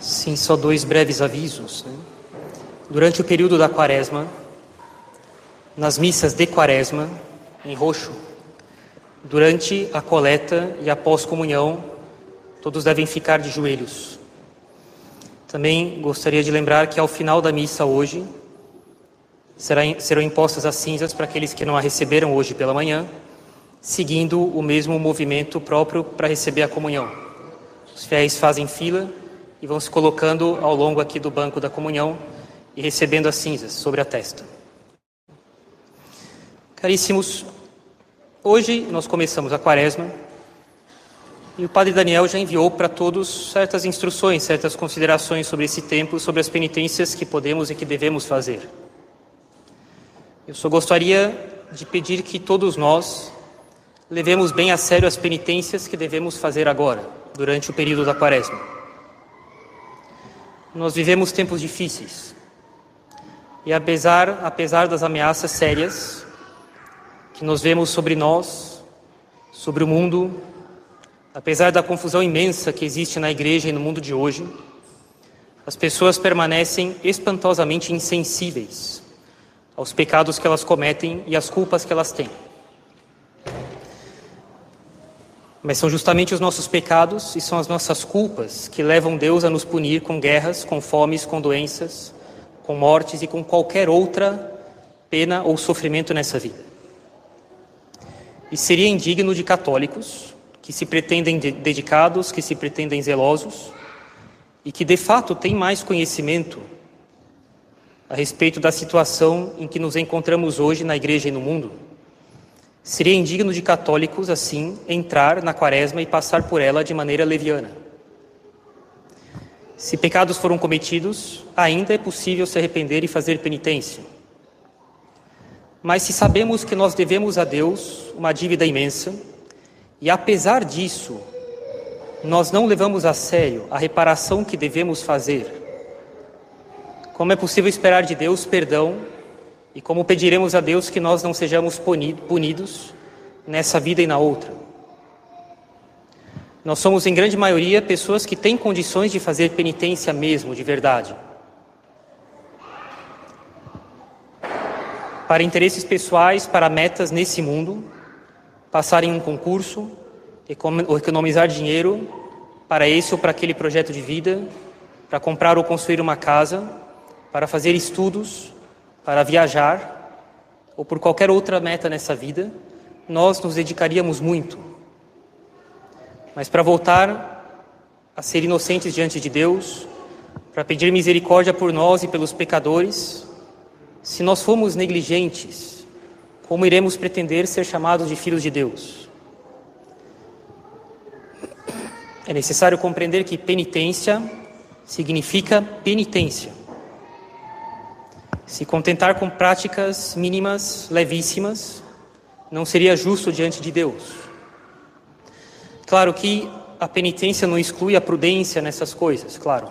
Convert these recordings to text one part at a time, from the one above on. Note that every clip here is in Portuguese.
Sim, só dois breves avisos. Né? Durante o período da quaresma, nas missas de quaresma, em roxo, durante a coleta e após comunhão, todos devem ficar de joelhos. Também gostaria de lembrar que ao final da missa hoje, serão impostas as cinzas para aqueles que não a receberam hoje pela manhã, seguindo o mesmo movimento próprio para receber a comunhão. Os fiéis fazem fila e vão se colocando ao longo aqui do banco da comunhão e recebendo as cinzas sobre a testa. Caríssimos, hoje nós começamos a quaresma e o Padre Daniel já enviou para todos certas instruções, certas considerações sobre esse tempo, sobre as penitências que podemos e que devemos fazer. Eu só gostaria de pedir que todos nós levemos bem a sério as penitências que devemos fazer agora, durante o período da quaresma. Nós vivemos tempos difíceis. E apesar, apesar das ameaças sérias que nós vemos sobre nós, sobre o mundo, apesar da confusão imensa que existe na igreja e no mundo de hoje, as pessoas permanecem espantosamente insensíveis aos pecados que elas cometem e às culpas que elas têm. Mas são justamente os nossos pecados e são as nossas culpas que levam Deus a nos punir com guerras, com fomes, com doenças, com mortes e com qualquer outra pena ou sofrimento nessa vida. E seria indigno de católicos que se pretendem dedicados, que se pretendem zelosos e que de fato têm mais conhecimento a respeito da situação em que nos encontramos hoje na igreja e no mundo Seria indigno de católicos, assim, entrar na quaresma e passar por ela de maneira leviana. Se pecados foram cometidos, ainda é possível se arrepender e fazer penitência. Mas se sabemos que nós devemos a Deus uma dívida imensa, e apesar disso, nós não levamos a sério a reparação que devemos fazer, como é possível esperar de Deus perdão e como pediremos a Deus que nós não sejamos punidos nessa vida e na outra. Nós somos, em grande maioria, pessoas que têm condições de fazer penitência mesmo, de verdade. Para interesses pessoais, para metas nesse mundo, passar em um concurso, economizar dinheiro para esse ou para aquele projeto de vida, para comprar ou construir uma casa, para fazer estudos, para viajar ou por qualquer outra meta nessa vida, nós nos dedicaríamos muito. Mas para voltar a ser inocentes diante de Deus, para pedir misericórdia por nós e pelos pecadores, se nós formos negligentes, como iremos pretender ser chamados de filhos de Deus? É necessário compreender que penitência significa penitência. Se contentar com práticas mínimas, levíssimas, não seria justo diante de Deus. Claro que a penitência não exclui a prudência nessas coisas, claro.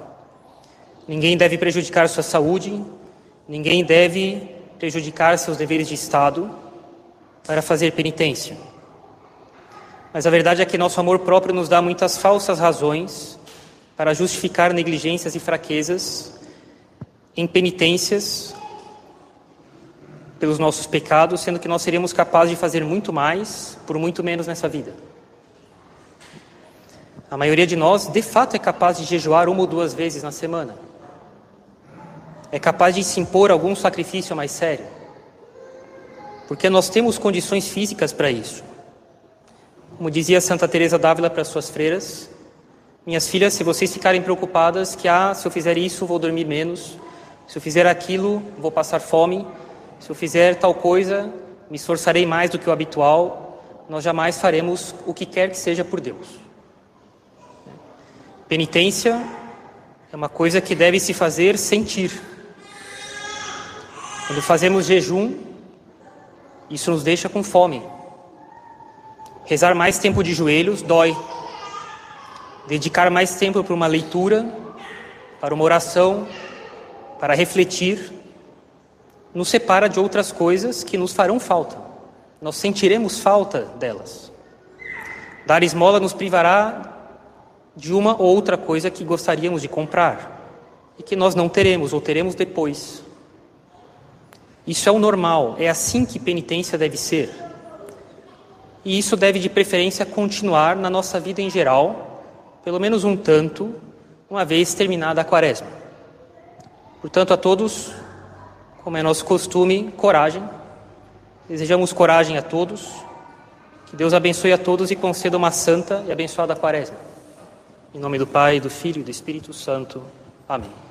Ninguém deve prejudicar sua saúde, ninguém deve prejudicar seus deveres de Estado para fazer penitência. Mas a verdade é que nosso amor próprio nos dá muitas falsas razões para justificar negligências e fraquezas em penitências pelos nossos pecados, sendo que nós seríamos capazes de fazer muito mais por muito menos nessa vida. A maioria de nós, de fato, é capaz de jejuar uma ou duas vezes na semana. É capaz de se impor algum sacrifício mais sério. Porque nós temos condições físicas para isso. Como dizia Santa Teresa d'Ávila para suas freiras, minhas filhas, se vocês ficarem preocupadas que ah, se eu fizer isso, vou dormir menos, se eu fizer aquilo, vou passar fome, se eu fizer tal coisa, me esforçarei mais do que o habitual, nós jamais faremos o que quer que seja por Deus. Penitência é uma coisa que deve se fazer sentir. Quando fazemos jejum, isso nos deixa com fome. Rezar mais tempo de joelhos dói. Dedicar mais tempo para uma leitura, para uma oração, para refletir, nos separa de outras coisas que nos farão falta. Nós sentiremos falta delas. Dar esmola nos privará de uma ou outra coisa que gostaríamos de comprar e que nós não teremos ou teremos depois. Isso é o normal, é assim que penitência deve ser. E isso deve, de preferência, continuar na nossa vida em geral, pelo menos um tanto, uma vez terminada a quaresma. Portanto, a todos, como é nosso costume, coragem. Desejamos coragem a todos. Que Deus abençoe a todos e conceda uma santa e abençoada quaresma. Em nome do Pai, do Filho e do Espírito Santo. Amém.